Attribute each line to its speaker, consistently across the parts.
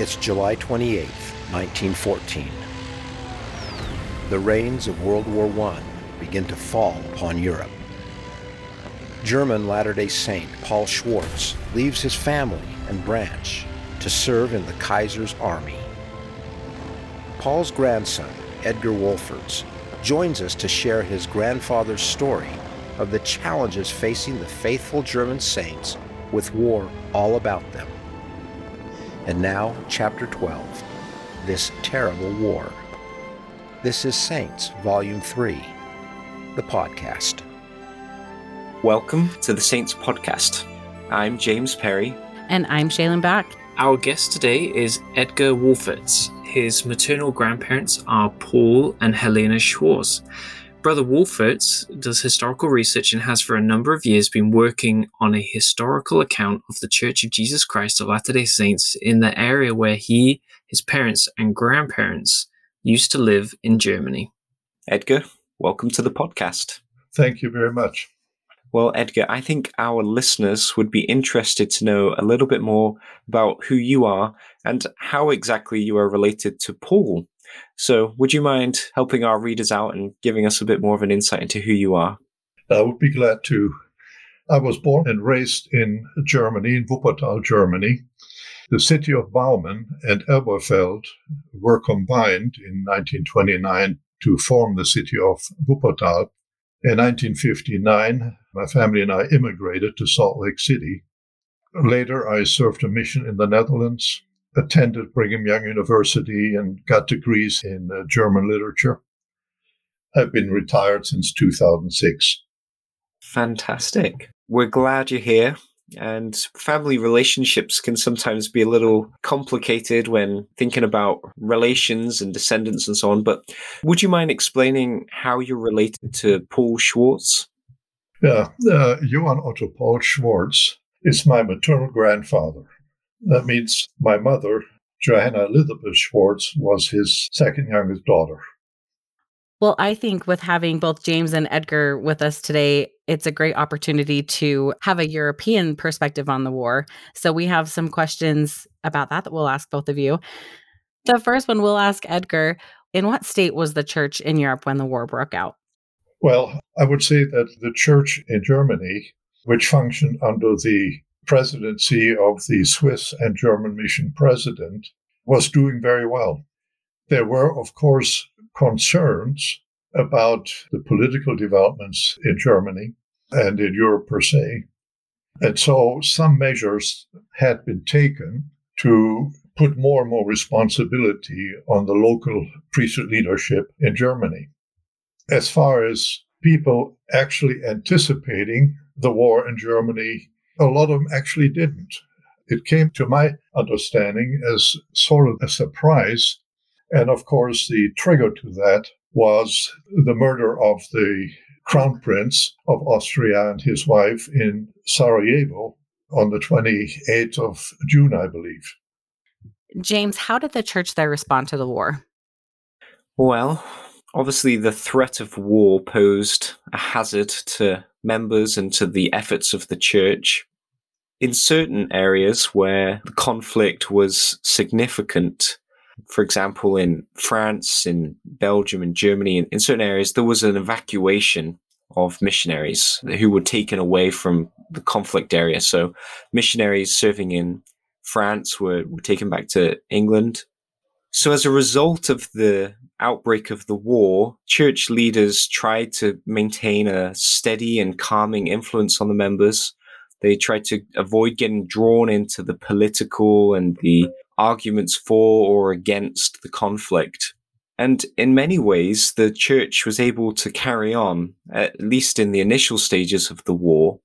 Speaker 1: It's July 28, 1914. The rains of World War I begin to fall upon Europe. German Latter day Saint Paul Schwartz leaves his family and branch to serve in the Kaiser's army. Paul's grandson, Edgar Wolferts, joins us to share his grandfather's story of the challenges facing the faithful German saints with war all about them. And now, Chapter 12 This Terrible War. This is Saints, Volume 3, the podcast.
Speaker 2: Welcome to the Saints Podcast. I'm James Perry.
Speaker 3: And I'm Shaylin Back.
Speaker 4: Our guest today is Edgar Wolferts. His maternal grandparents are Paul and Helena Schwartz. Brother Wolferts does historical research and has for a number of years been working on a historical account of the Church of Jesus Christ of Latter day Saints in the area where he, his parents, and grandparents used to live in Germany.
Speaker 2: Edgar, welcome to the podcast.
Speaker 5: Thank you very much.
Speaker 2: Well, Edgar, I think our listeners would be interested to know a little bit more about who you are and how exactly you are related to Paul. So, would you mind helping our readers out and giving us a bit more of an insight into who you are?
Speaker 5: I would be glad to. I was born and raised in Germany, in Wuppertal, Germany. The city of Barmen and Elberfeld were combined in 1929 to form the city of Wuppertal. In 1959, my family and I immigrated to Salt Lake City. Later, I served a mission in the Netherlands attended Brigham Young University and got degrees in uh, German literature. I've been retired since 2006.
Speaker 2: Fantastic. We're glad you're here. And family relationships can sometimes be a little complicated when thinking about relations and descendants and so on. But would you mind explaining how you're related to Paul Schwartz?
Speaker 5: Yeah, uh, Johann Otto Paul Schwartz is my maternal grandfather. That means my mother, Johanna Elizabeth Schwartz, was his second youngest daughter.
Speaker 3: Well, I think with having both James and Edgar with us today, it's a great opportunity to have a European perspective on the war. So we have some questions about that that we'll ask both of you. The first one we'll ask Edgar In what state was the church in Europe when the war broke out?
Speaker 5: Well, I would say that the church in Germany, which functioned under the presidency of the Swiss and German mission president was doing very well. There were, of course, concerns about the political developments in Germany and in Europe per se. And so some measures had been taken to put more and more responsibility on the local priesthood leadership in Germany. As far as people actually anticipating the war in Germany a lot of them actually didn't. It came to my understanding as sort of a surprise. And of course, the trigger to that was the murder of the crown prince of Austria and his wife in Sarajevo on the 28th of June, I believe.
Speaker 3: James, how did the church there respond to the war?
Speaker 2: Well, obviously, the threat of war posed a hazard to members and to the efforts of the church in certain areas where the conflict was significant, for example, in France, in Belgium, in Germany, in, in certain areas, there was an evacuation of missionaries who were taken away from the conflict area. So missionaries serving in France were, were taken back to England. So as a result of the outbreak of the war, church leaders tried to maintain a steady and calming influence on the members they tried to avoid getting drawn into the political and the arguments for or against the conflict. And in many ways, the church was able to carry on, at least in the initial stages of the war.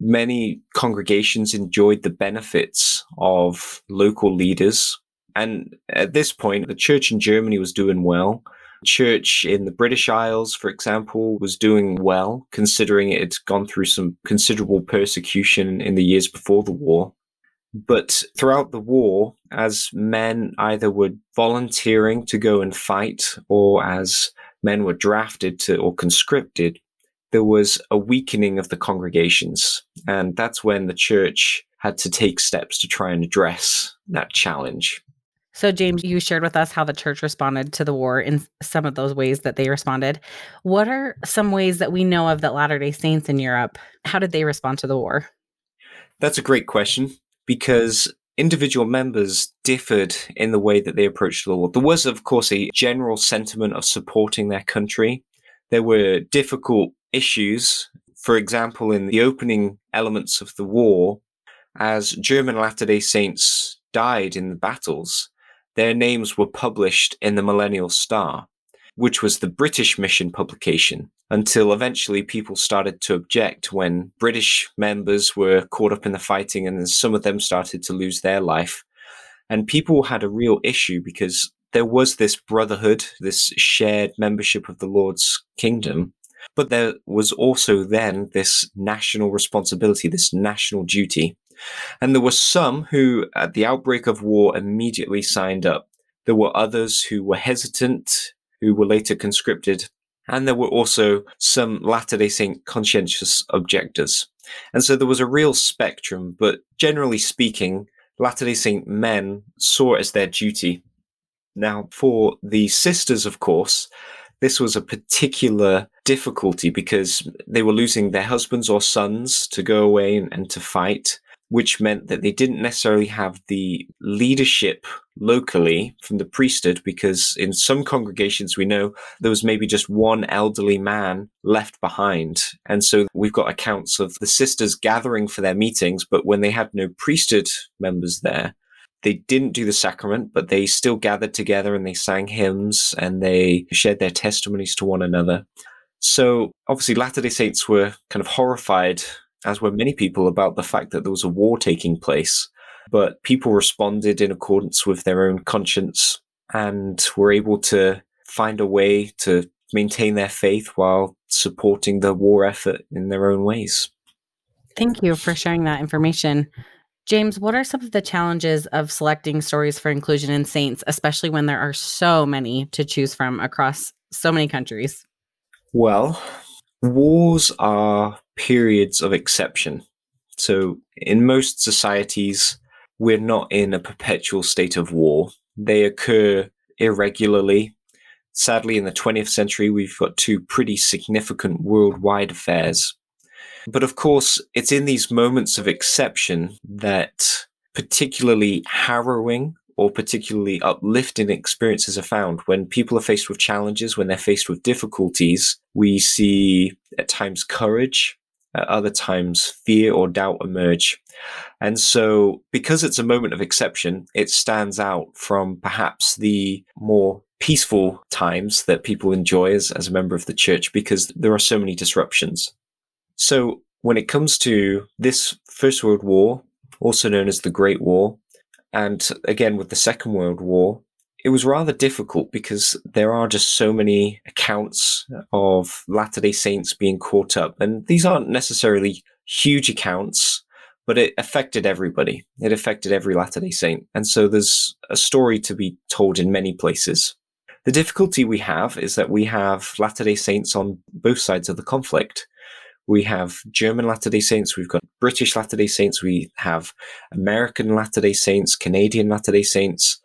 Speaker 2: Many congregations enjoyed the benefits of local leaders. And at this point, the church in Germany was doing well church in the British Isles, for example, was doing well, considering it had gone through some considerable persecution in the years before the war. But throughout the war, as men either were volunteering to go and fight or as men were drafted to or conscripted, there was a weakening of the congregations. And that's when the church had to take steps to try and address that challenge.
Speaker 3: So, James, you shared with us how the church responded to the war in some of those ways that they responded. What are some ways that we know of that Latter day Saints in Europe? How did they respond to the war?
Speaker 2: That's a great question because individual members differed in the way that they approached the war. There was, of course, a general sentiment of supporting their country. There were difficult issues. For example, in the opening elements of the war, as German Latter day Saints died in the battles, their names were published in the Millennial Star, which was the British mission publication, until eventually people started to object when British members were caught up in the fighting and some of them started to lose their life. And people had a real issue because there was this brotherhood, this shared membership of the Lord's kingdom, but there was also then this national responsibility, this national duty and there were some who, at the outbreak of war, immediately signed up. There were others who were hesitant, who were later conscripted. And there were also some Latter day Saint conscientious objectors. And so there was a real spectrum, but generally speaking, Latter day Saint men saw it as their duty. Now, for the sisters, of course, this was a particular difficulty because they were losing their husbands or sons to go away and, and to fight which meant that they didn't necessarily have the leadership locally from the priesthood because in some congregations we know there was maybe just one elderly man left behind. And so we've got accounts of the sisters gathering for their meetings but when they had no priesthood members there they didn't do the sacrament but they still gathered together and they sang hymns and they shared their testimonies to one another. So obviously latter day saints were kind of horrified as were many people, about the fact that there was a war taking place. But people responded in accordance with their own conscience and were able to find a way to maintain their faith while supporting the war effort in their own ways.
Speaker 3: Thank you for sharing that information. James, what are some of the challenges of selecting stories for inclusion in saints, especially when there are so many to choose from across so many countries?
Speaker 2: Well, wars are periods of exception. So, in most societies, we're not in a perpetual state of war. They occur irregularly. Sadly, in the 20th century, we've got two pretty significant worldwide affairs. But of course, it's in these moments of exception that particularly harrowing or particularly uplifting experiences are found. When people are faced with challenges, when they're faced with difficulties, we see at times courage, at other times fear or doubt emerge. And so, because it's a moment of exception, it stands out from perhaps the more peaceful times that people enjoy as, as a member of the church because there are so many disruptions. So, when it comes to this First World War, also known as the Great War, and again with the Second World War, it was rather difficult because there are just so many accounts of Latter day Saints being caught up. And these aren't necessarily huge accounts, but it affected everybody. It affected every Latter day Saint. And so there's a story to be told in many places. The difficulty we have is that we have Latter day Saints on both sides of the conflict. We have German Latter day Saints, we've got British Latter day Saints, we have American Latter day Saints, Canadian Latter day Saints.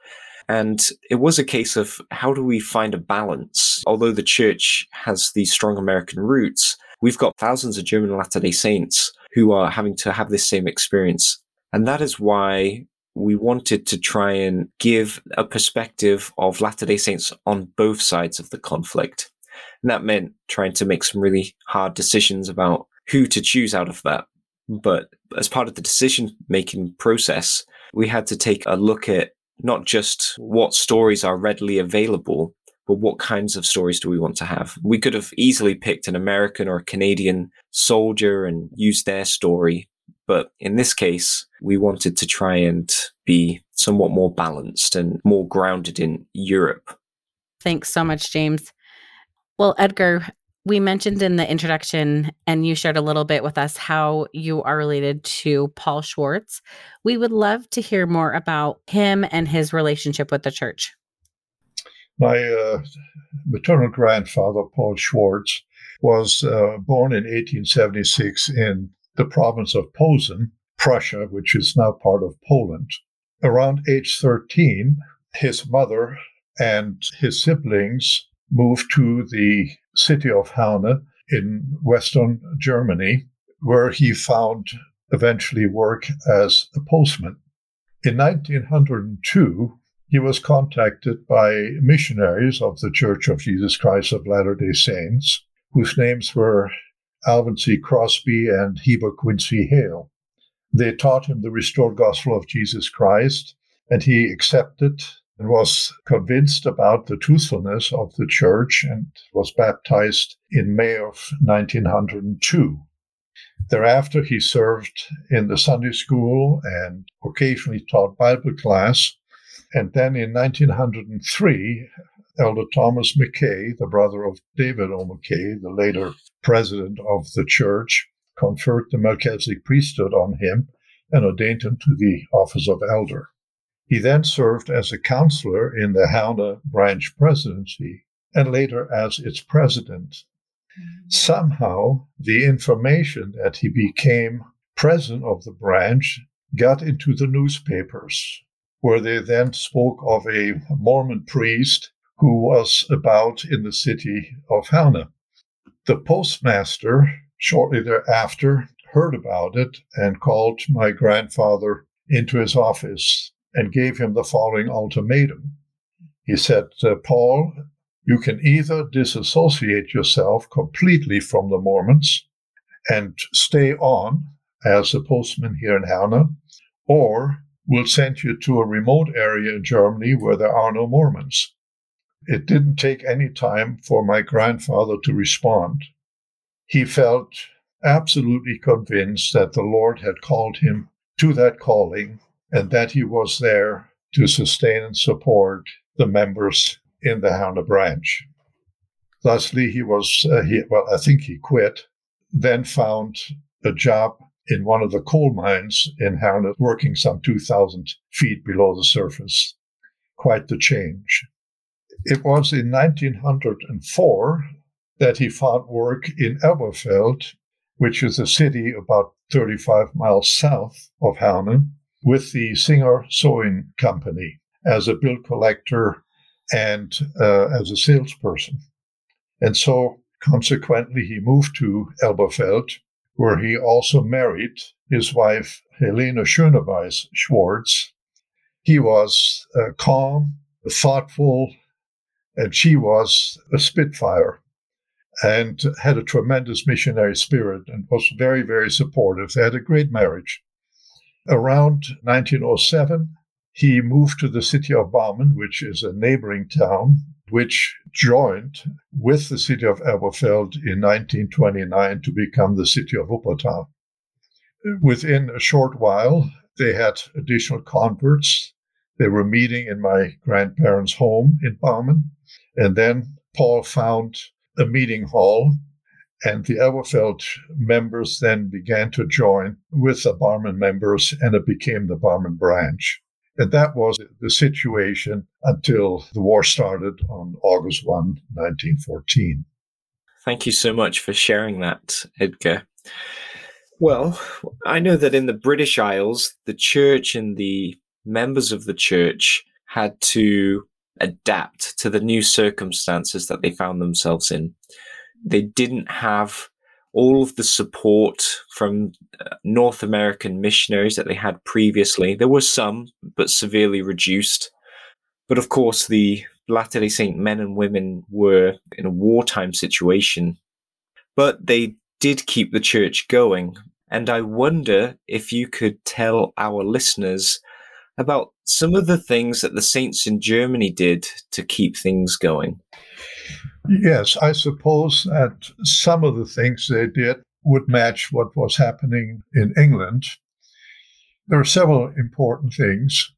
Speaker 2: And it was a case of how do we find a balance? Although the church has these strong American roots, we've got thousands of German Latter day Saints who are having to have this same experience. And that is why we wanted to try and give a perspective of Latter day Saints on both sides of the conflict. And that meant trying to make some really hard decisions about who to choose out of that. But as part of the decision making process, we had to take a look at not just what stories are readily available, but what kinds of stories do we want to have? We could have easily picked an American or a Canadian soldier and used their story. But in this case, we wanted to try and be somewhat more balanced and more grounded in Europe.
Speaker 3: Thanks so much, James. Well, Edgar, we mentioned in the introduction, and you shared a little bit with us how you are related to Paul Schwartz. We would love to hear more about him and his relationship with the church.
Speaker 5: My uh, maternal grandfather, Paul Schwartz, was uh, born in 1876 in the province of Posen, Prussia, which is now part of Poland. Around age 13, his mother and his siblings moved to the city of Herne in western Germany, where he found eventually work as a postman. In 1902, he was contacted by missionaries of the Church of Jesus Christ of Latter day Saints, whose names were Alvin C. Crosby and Heber Quincy Hale. They taught him the restored gospel of Jesus Christ, and he accepted and was convinced about the truthfulness of the church and was baptized in May of 1902. Thereafter, he served in the Sunday school and occasionally taught Bible class. And then in 1903, Elder Thomas McKay, the brother of David O. McKay, the later president of the church, conferred the Melchizedek priesthood on him and ordained him to the office of elder. He then served as a counselor in the Herne branch presidency and later as its president. Mm-hmm. Somehow, the information that he became president of the branch got into the newspapers, where they then spoke of a Mormon priest who was about in the city of Herne. The postmaster, shortly thereafter, heard about it and called my grandfather into his office and gave him the following ultimatum. He said, uh, Paul, you can either disassociate yourself completely from the Mormons and stay on as a postman here in Herne, or we'll send you to a remote area in Germany where there are no Mormons. It didn't take any time for my grandfather to respond. He felt absolutely convinced that the Lord had called him to that calling and that he was there to sustain and support the members in the Herne branch. Lastly, he was, uh, he, well, I think he quit, then found a job in one of the coal mines in Herne, working some 2,000 feet below the surface. Quite the change. It was in 1904 that he found work in Elberfeld, which is a city about 35 miles south of Herne, with the Singer Sewing Company as a bill collector and uh, as a salesperson. And so, consequently, he moved to Elberfeld, where he also married his wife, Helena Schöneweis Schwartz. He was uh, calm, thoughtful, and she was a Spitfire and had a tremendous missionary spirit and was very, very supportive. They had a great marriage. Around 1907, he moved to the city of Barmen, which is a neighboring town, which joined with the city of Elberfeld in 1929 to become the city of Wuppertal. Within a short while, they had additional converts. They were meeting in my grandparents' home in Barmen. And then Paul found a meeting hall and the Elberfeld members then began to join with the Barmen members, and it became the Barmen branch. And that was the situation until the war started on August 1, 1914.
Speaker 2: Thank you so much for sharing that, Edgar. Well, I know that in the British Isles, the church and the members of the church had to adapt to the new circumstances that they found themselves in they didn't have all of the support from uh, North American missionaries that they had previously. There were some, but severely reduced. But of course, the Latter day Saint men and women were in a wartime situation, but they did keep the church going. And I wonder if you could tell our listeners about some of the things that the saints in Germany did to keep things going.
Speaker 5: Yes, I suppose that some of the things they did would match what was happening in England. There are several important things.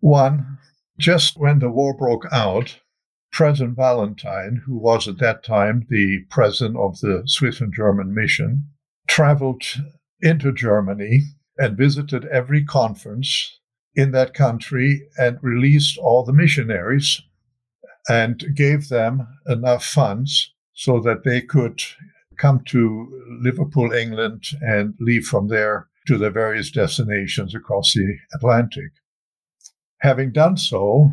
Speaker 5: One, just when the war broke out, President Valentine, who was at that time the president of the Swiss and German mission, traveled into Germany and visited every conference in that country and released all the missionaries and gave them enough funds so that they could come to Liverpool, England, and leave from there to their various destinations across the Atlantic. Having done so,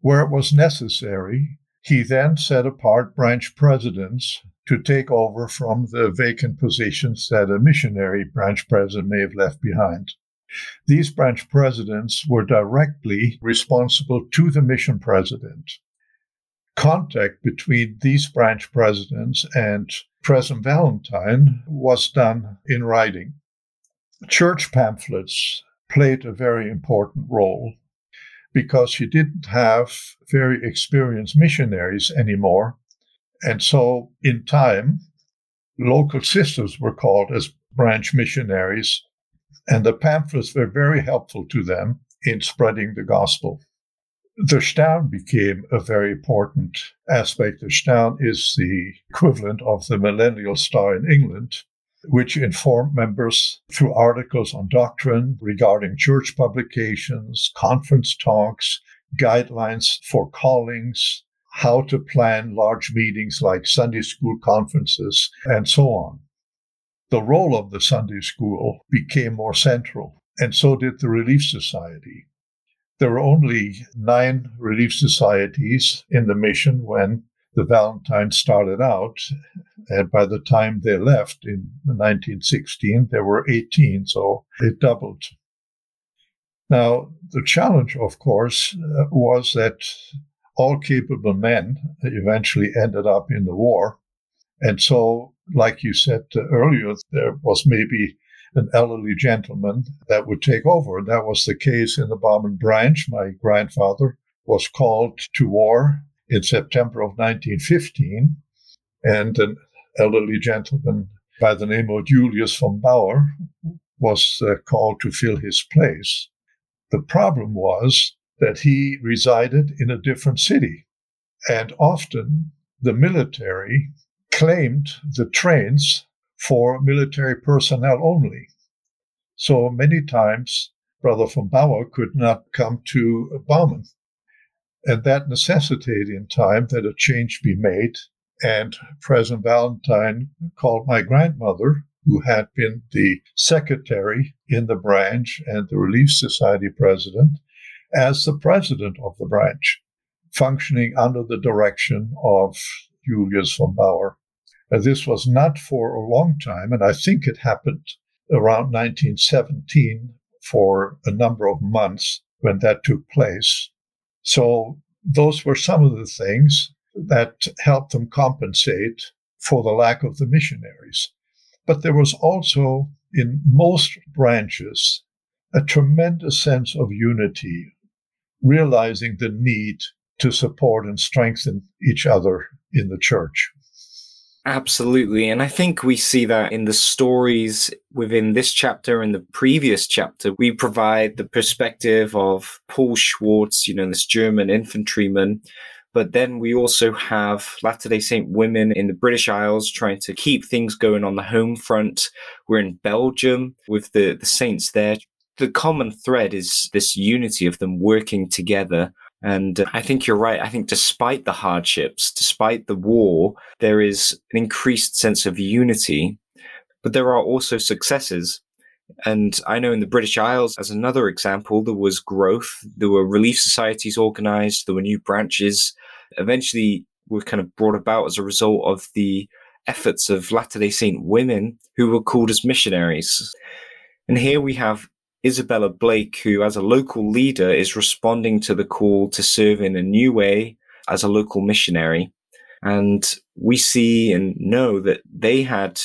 Speaker 5: Where it was necessary, he then set apart branch presidents to take over from the vacant positions that a missionary branch president may have left behind. These branch presidents were directly responsible to the mission president. Contact between these branch presidents and President Valentine was done in writing. Church pamphlets played a very important role because you didn't have very experienced missionaries anymore. And so, in time, local sisters were called as branch missionaries, and the pamphlets were very helpful to them in spreading the gospel. The Stern became a very important aspect. The Stern is the equivalent of the Millennial Star in England, which informed members through articles on doctrine regarding church publications, conference talks, guidelines for callings, how to plan large meetings like Sunday school conferences, and so on. The role of the Sunday school became more central, and so did the Relief Society. There were only nine relief societies in the mission when the Valentines started out. And by the time they left in 1916, there were 18, so it doubled. Now, the challenge, of course, uh, was that all capable men eventually ended up in the war. And so, like you said earlier, there was maybe an elderly gentleman that would take over. That was the case in the Barmen branch. My grandfather was called to war in September of 1915, and an elderly gentleman by the name of Julius von Bauer was uh, called to fill his place. The problem was that he resided in a different city, and often the military claimed the trains for military personnel only. So many times, Brother von Bauer could not come to Barmen. And that necessitated in time that a change be made. And President Valentine called my grandmother, who had been the secretary in the branch and the Relief Society president, as the president of the branch, functioning under the direction of Julius von Bauer. And this was not for a long time, and I think it happened around 1917 for a number of months when that took place. So those were some of the things that helped them compensate for the lack of the missionaries. But there was also in most branches a tremendous sense of unity, realizing the need to support and strengthen each other in the church.
Speaker 2: Absolutely. And I think we see that in the stories within this chapter and the previous chapter. We provide the perspective of Paul Schwartz, you know, this German infantryman. But then we also have Latter day Saint women in the British Isles trying to keep things going on the home front. We're in Belgium with the, the saints there. The common thread is this unity of them working together and I think you're right. I think despite the hardships, despite the war, there is an increased sense of unity, but there are also successes. And I know in the British Isles, as another example, there was growth. There were relief societies organized. There were new branches. Eventually, were kind of brought about as a result of the efforts of Latter day Saint women who were called as missionaries. And here we have Isabella Blake, who, as a local leader, is responding to the call to serve in a new way as a local missionary. And we see and know that they had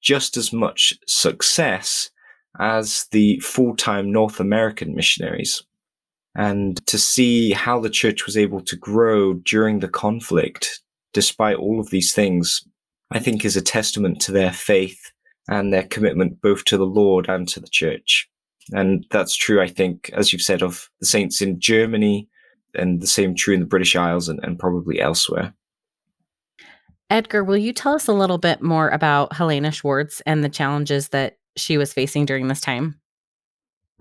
Speaker 2: just as much success as the full time North American missionaries. And to see how the church was able to grow during the conflict, despite all of these things, I think is a testament to their faith and their commitment both to the Lord and to the church. And that's true, I think, as you've said, of the saints in Germany and the same true in the British Isles and, and probably elsewhere.
Speaker 3: Edgar, will you tell us a little bit more about Helena Schwartz and the challenges that she was facing during this time?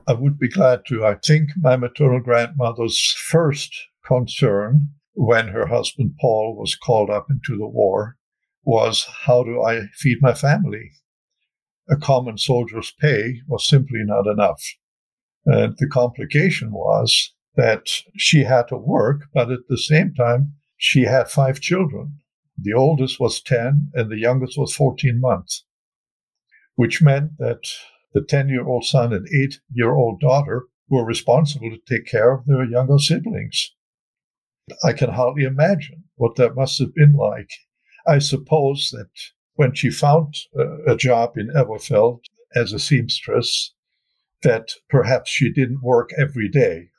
Speaker 5: I would be glad to. I think my maternal grandmother's first concern when her husband Paul was called up into the war was how do I feed my family? A common soldier's pay was simply not enough. And the complication was that she had to work, but at the same time, she had five children. The oldest was 10 and the youngest was 14 months, which meant that the 10 year old son and 8 year old daughter were responsible to take care of their younger siblings. I can hardly imagine what that must have been like. I suppose that when she found a, job in Elberfeld as a seamstress, that perhaps she didn't work every day.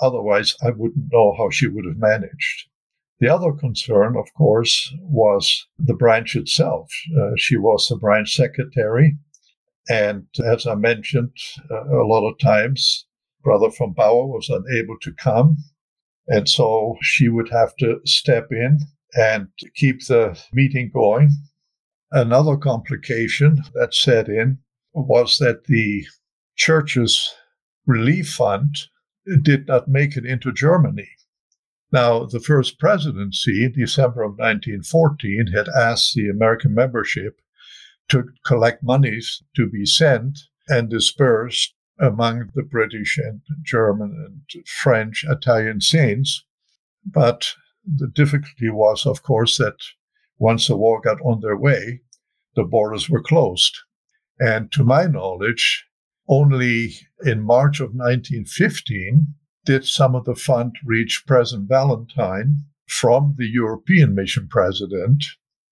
Speaker 5: Otherwise, I wouldn't know how she would have managed. The other concern, of course, was the branch itself. Uh, she was the branch secretary. And as I mentioned uh, a lot of times, Brother von Bauer was unable to come. And so she would have to step in and keep the meeting going. Another complication that set in was that the church's relief fund did not make it into Germany. Now, the first presidency, December of 1914, had asked the American membership to collect monies to be sent and dispersed among the British and German and French, Italian saints. But the difficulty was, of course, that once the war got on their way, the borders were closed. And to my knowledge, only in March of 1915 did some of the fund reach President Valentine from the European mission president,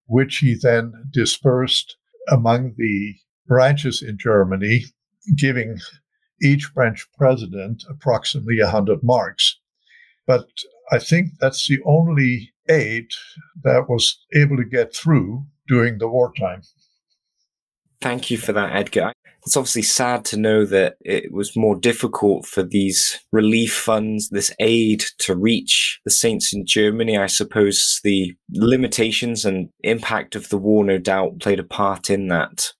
Speaker 5: which he then dispersed among the branches in Germany, giving each branch president approximately 100 marks. But I think that's the only aid that was able to get through during the wartime.
Speaker 2: Thank you for that, Edgar. It's obviously sad to know that it was more difficult for these relief funds, this aid to reach the saints in Germany. I suppose the limitations and impact of the war, no doubt, played a part in that.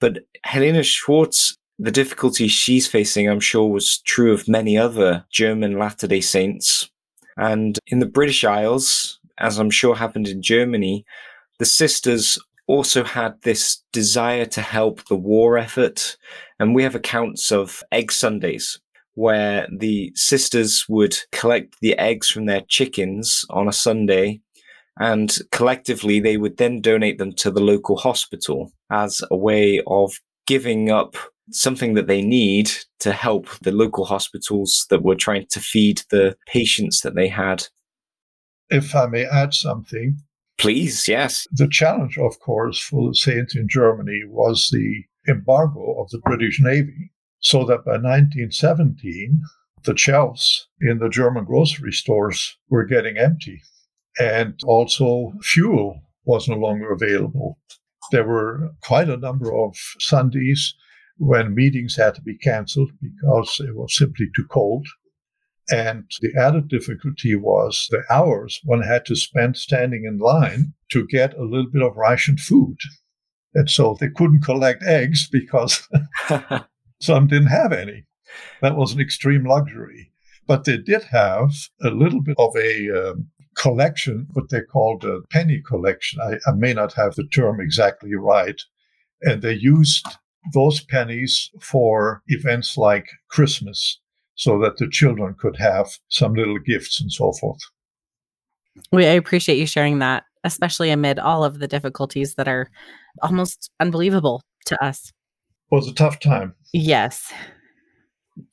Speaker 2: But Helena Schwartz, the difficulty she's facing, I'm sure, was true of many other German Latter day Saints. And in the British Isles, as I'm sure happened in Germany, the sisters also had this desire to help the war effort. And we have accounts of egg Sundays where the sisters would collect the eggs from their chickens on a Sunday and collectively they would then donate them to the local hospital as a way of giving up something that they need to help the local hospitals that were trying to feed the patients that they had.
Speaker 5: If I may add something,
Speaker 2: Please, yes.
Speaker 5: The challenge, of course, for the Saints in Germany was the embargo of the British Navy, so that by 1917, the shelves in the German grocery stores were getting empty. And also, fuel was no longer available. There were quite a number of Sundays when meetings had to be canceled because it was simply too cold. And the added difficulty was the hours one had to spend standing in line to get a little bit of rationed food. And so they couldn't collect eggs because some didn't have any. That was an extreme luxury. But they did have a little bit of a um, collection, what they called a penny collection. I, I may not have the term exactly right. And they used those pennies for events like Christmas so that the children could have some little gifts and so forth.
Speaker 3: We I appreciate you sharing that, especially amid all of the difficulties that are almost unbelievable to us.
Speaker 5: It was a tough time.
Speaker 3: Yes.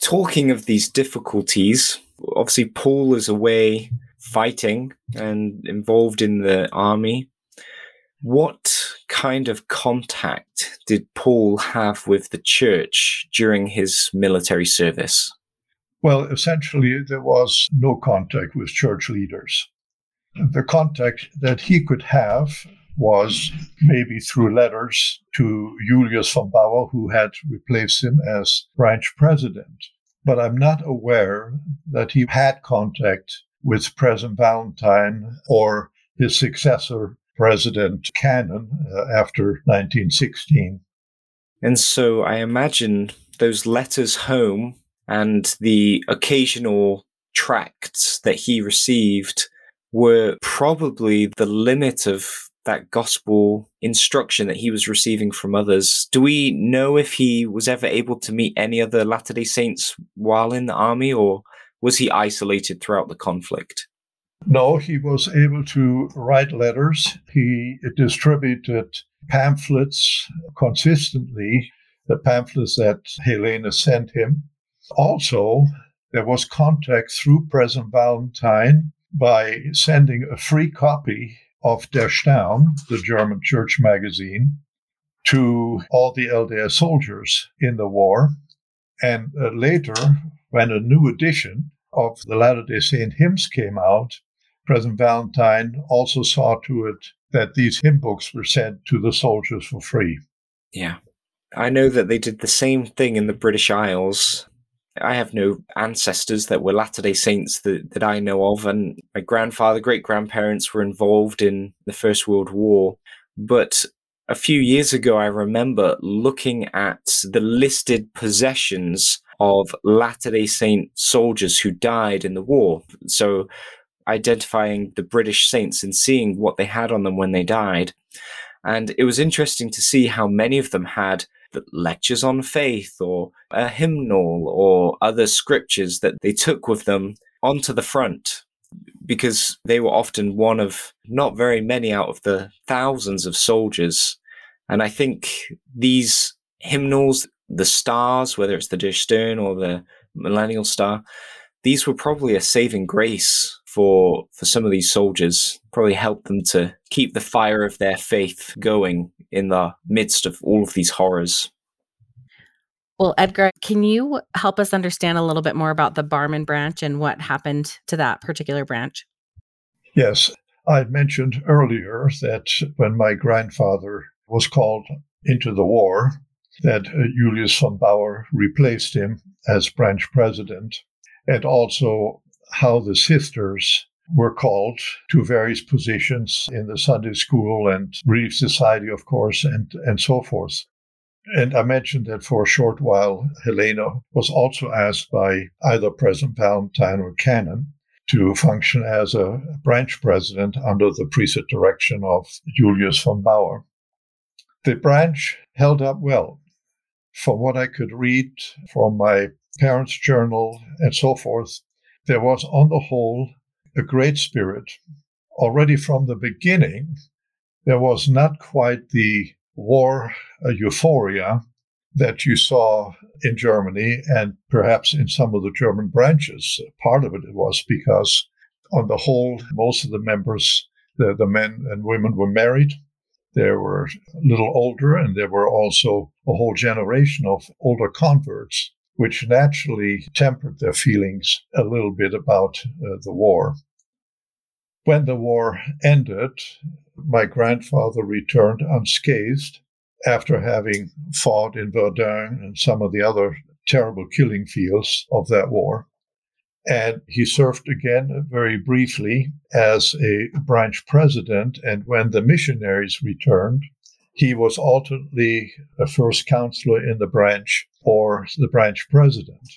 Speaker 2: Talking of these difficulties, obviously Paul is away fighting and involved in the army. What kind of contact did Paul have with the church during his military service?
Speaker 5: Well, essentially, there was no contact with church leaders. The contact that he could have was maybe through letters to Julius von Bauer, who had replaced him as branch president. But I'm not aware that he had contact with President Valentine or his successor, President Cannon, uh, after 1916.
Speaker 2: And so I imagine those letters home and the occasional tracts that he received were probably the limit of that gospel instruction that he was receiving from others. Do we know if he was ever able to meet any other Latter day Saints while in the army, or was he isolated throughout the conflict?
Speaker 5: No, he was able to write letters. He distributed pamphlets consistently, the pamphlets that Helena sent him. Also, there was contact through President Valentine by sending a free copy of Der Stern, the German church magazine, to all the LDS soldiers in the war. And uh, later, when a new edition of the Latter day Saint hymns came out, President Valentine also saw to it that these hymn books were sent to the soldiers for free.
Speaker 2: Yeah. I know that they did the same thing in the British Isles. I have no ancestors that were Latter day Saints that, that I know of, and my grandfather, great grandparents were involved in the First World War. But a few years ago, I remember looking at the listed possessions of Latter day Saint soldiers who died in the war. So, identifying the British saints and seeing what they had on them when they died. And it was interesting to see how many of them had lectures on faith or a hymnal or other scriptures that they took with them onto the front because they were often one of not very many out of the thousands of soldiers. And I think these hymnals, the stars, whether it's the Der Stern or the Millennial Star, these were probably a saving grace for for some of these soldiers. Probably helped them to keep the fire of their faith going in the midst of all of these horrors.
Speaker 3: Well, Edgar, can you help us understand a little bit more about the Barmen branch and what happened to that particular branch?
Speaker 5: Yes. I mentioned earlier that when my grandfather was called into the war, that uh, Julius von Bauer replaced him as branch president, and also how the sisters were called to various positions in the Sunday school and Relief Society, of course, and, and so forth. And I mentioned that for a short while, Helena was also asked by either President Valentine or Cannon to function as a branch president under the preset direction of Julius von Bauer. The branch held up well. From what I could read from my parents' journal and so forth, there was, on the whole, a great spirit. Already from the beginning, there was not quite the war uh, euphoria that you saw in Germany and perhaps in some of the German branches. Part of it was because, on the whole, most of the members, the, the men and women, were married. They were a little older, and there were also a whole generation of older converts, which naturally tempered their feelings a little bit about uh, the war. When the war ended, my grandfather returned unscathed after having fought in Verdun and some of the other terrible killing fields of that war. And he served again very briefly as a branch president. And when the missionaries returned, he was alternately a first counselor in the branch or the branch president.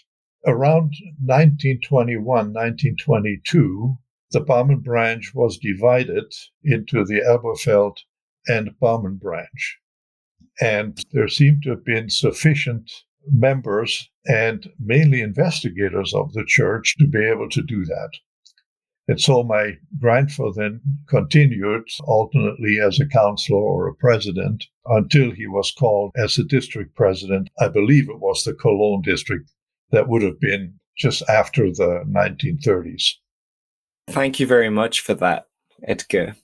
Speaker 5: Around 1921, 1922, the Barmen branch was divided into the Elberfeld and Barmen branch. And there seemed to have been sufficient members and mainly investigators of the church to be able to do that. And so my grandfather then continued alternately as a counselor or a president until he was called as a district president. I believe it was the Cologne district that would have been just after the 1930s.
Speaker 2: Thank you very much for that, Edgar.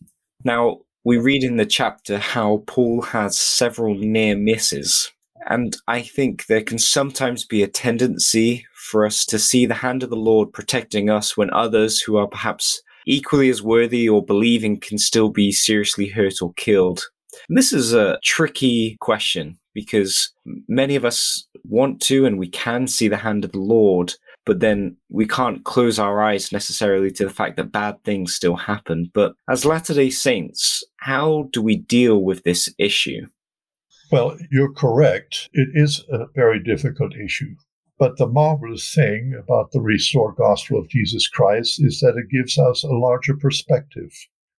Speaker 2: Now, we read in the chapter how Paul has several near misses. And I think there can sometimes be a tendency for us to see the hand of the Lord protecting us when others who are perhaps equally as worthy or believing can still be seriously hurt or killed. And this is a tricky question because many of us want to and we can see the hand of the Lord, but then we can't close our eyes necessarily to the fact that bad things still happen. But as Latter day Saints, how do we deal with this issue?
Speaker 5: Well, you're correct. It is a very difficult issue. But the marvelous thing about the restored gospel of Jesus Christ is that it gives us a larger perspective.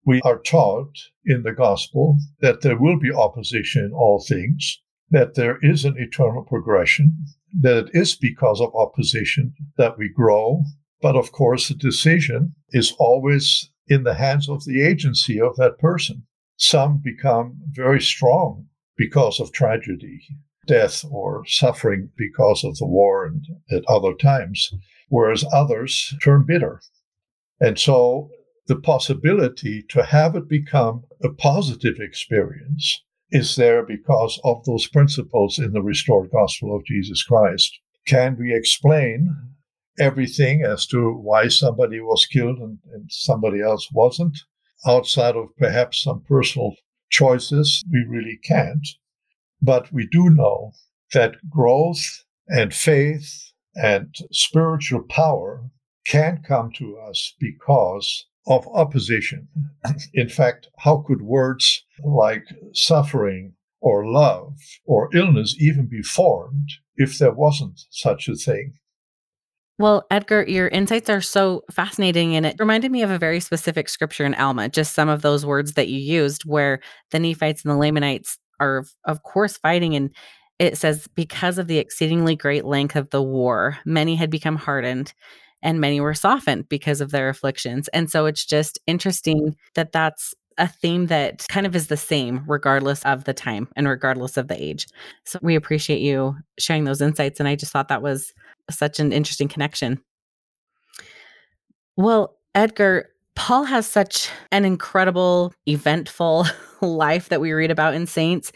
Speaker 5: We are taught in the gospel that there will be opposition in all things, that there is an eternal progression, that it is because of opposition that we grow, But of course, the decision is always in the hands of the agency of that person. Some become very strong because of tragedy, death, or suffering because of the war and at other times, whereas others turn bitter. And so the possibility to have it become a positive experience is there because of those principles in the restored gospel of Jesus Christ. Can we explain everything as to why somebody was killed and, and somebody else wasn't? Outside of perhaps some personal choices, we really can't. But we do know that growth and faith and spiritual power can come to us because of opposition. In fact, how could words like suffering or love or illness even be formed if there wasn't such a thing?
Speaker 3: Well, Edgar, your insights are so fascinating. And it reminded me of a very specific scripture in Alma, just some of those words that you used, where the Nephites and the Lamanites are, of course, fighting. And it says, because of the exceedingly great length of the war, many had become hardened and many were softened because of their afflictions. And so it's just interesting that that's a theme that kind of is the same regardless of the time and regardless of the age. So we appreciate you sharing those insights. And I just thought that was such an interesting connection. Well, Edgar, Paul has such an incredible, eventful life that we read about in Saints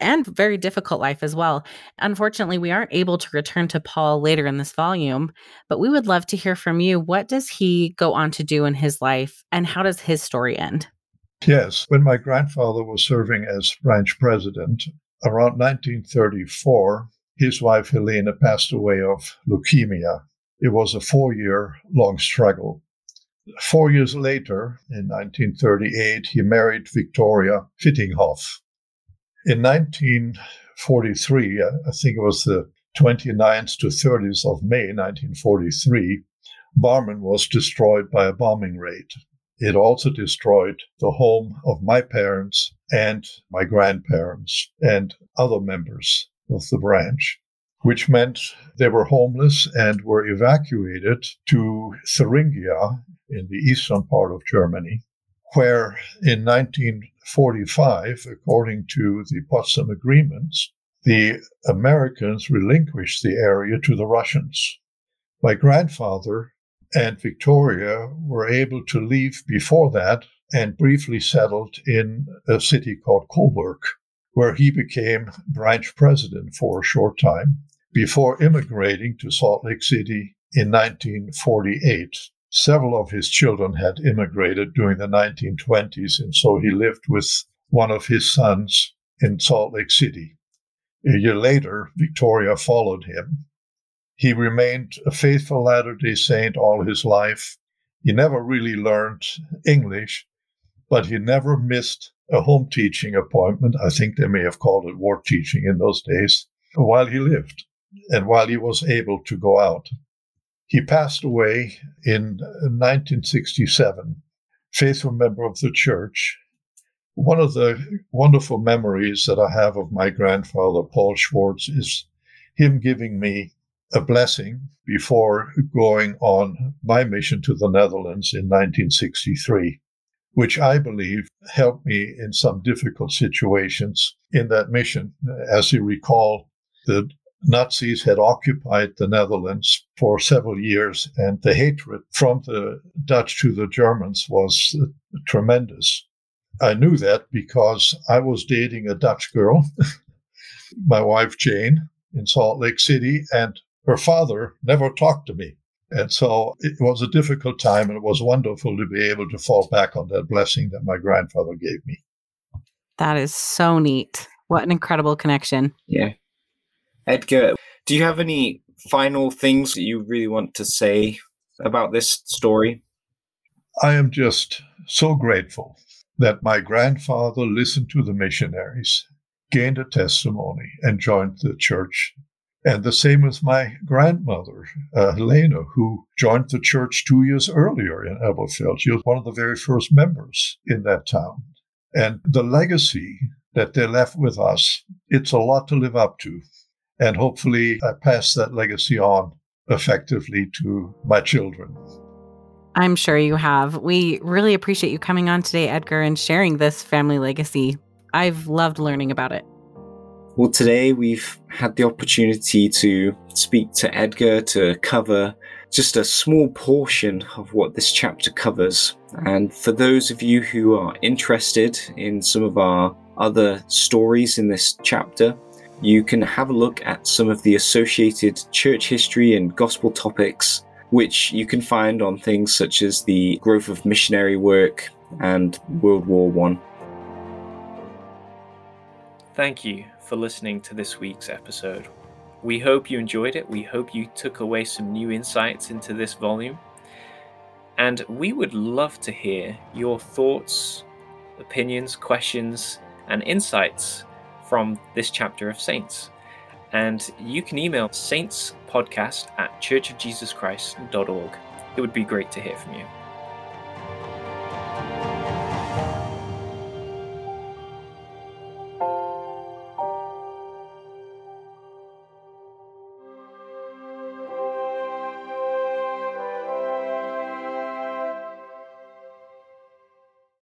Speaker 3: and very difficult life as well. Unfortunately, we aren't able to return to Paul later in this volume, but we would love to hear from you. What does he go on to do in his life and how does his story end?
Speaker 5: Yes, when my grandfather was serving as branch president around 1934, his wife Helena passed away of leukemia. It was a four year long struggle. Four years later, in 1938, he married Victoria Fittinghoff. In 1943, uh, I think it was the 29th to 30th of May 1943, Barmen was destroyed by a bombing raid. It also destroyed the home of my parents and my grandparents and other members of the branch which meant they were homeless and were evacuated to Thuringia in the eastern part of Germany, where in 1945, according to the Potsdam Agreements, the Americans relinquished the area to the Russians. My grandfather and Victoria were able to leave before that and briefly settled in a city called Coburg, where he became branch president for a short time before immigrating to Salt Lake City in 1948. Several of his children had immigrated during the 1920s, and so he lived with one of his sons in Salt Lake City. A year later, Victoria followed him. He remained a faithful Latter day Saint all his life. He never really learned English, but he never missed a home teaching appointment. I think they may have called it ward teaching in those days while he lived and while he was able to go out. He passed away in 1967, faithful member of the church. One of the wonderful memories that I have of my grandfather, Paul Schwartz, is him giving me a blessing before going on my mission to the Netherlands in 1963, which I believe helped me in some difficult situations in that mission. As you recall, the Nazis had occupied the Netherlands for several years, and the hatred from the Dutch to the Germans was tremendous. I knew that because I was dating a Dutch girl, my wife Jane, in Salt Lake City, and her father never talked to me. And so it was a difficult time, and it was wonderful to be able to fall back on that blessing that my grandfather gave me.
Speaker 3: That is so neat. What an incredible connection.
Speaker 2: Yeah. Edgar, do you have any final things that you really want to say about this story?
Speaker 5: I am just so grateful that my grandfather listened to the missionaries, gained a testimony, and joined the church. And the same with my grandmother, uh, Helena, who joined the church two years earlier in Elberfeld. She was one of the very first members in that town. And the legacy that they left with us, it's a lot to live up to. And hopefully, I pass that legacy on effectively to my children.
Speaker 3: I'm sure you have. We really appreciate you coming on today, Edgar, and sharing this family legacy. I've loved learning about it.
Speaker 2: Well, today we've had the opportunity to speak to Edgar to cover just a small portion of what this chapter covers. And for those of you who are interested in some of our other stories in this chapter, you can have a look at some of the associated church history and gospel topics, which you can find on things such as the growth of missionary work and World War One.
Speaker 4: Thank you for listening to this week's episode. We hope you enjoyed it. We hope you took away some new insights into this volume. And we would love to hear your thoughts, opinions, questions, and insights from this chapter of Saints. And you can email saintspodcast at churchofjesuschrist.org. It would be great to hear from you.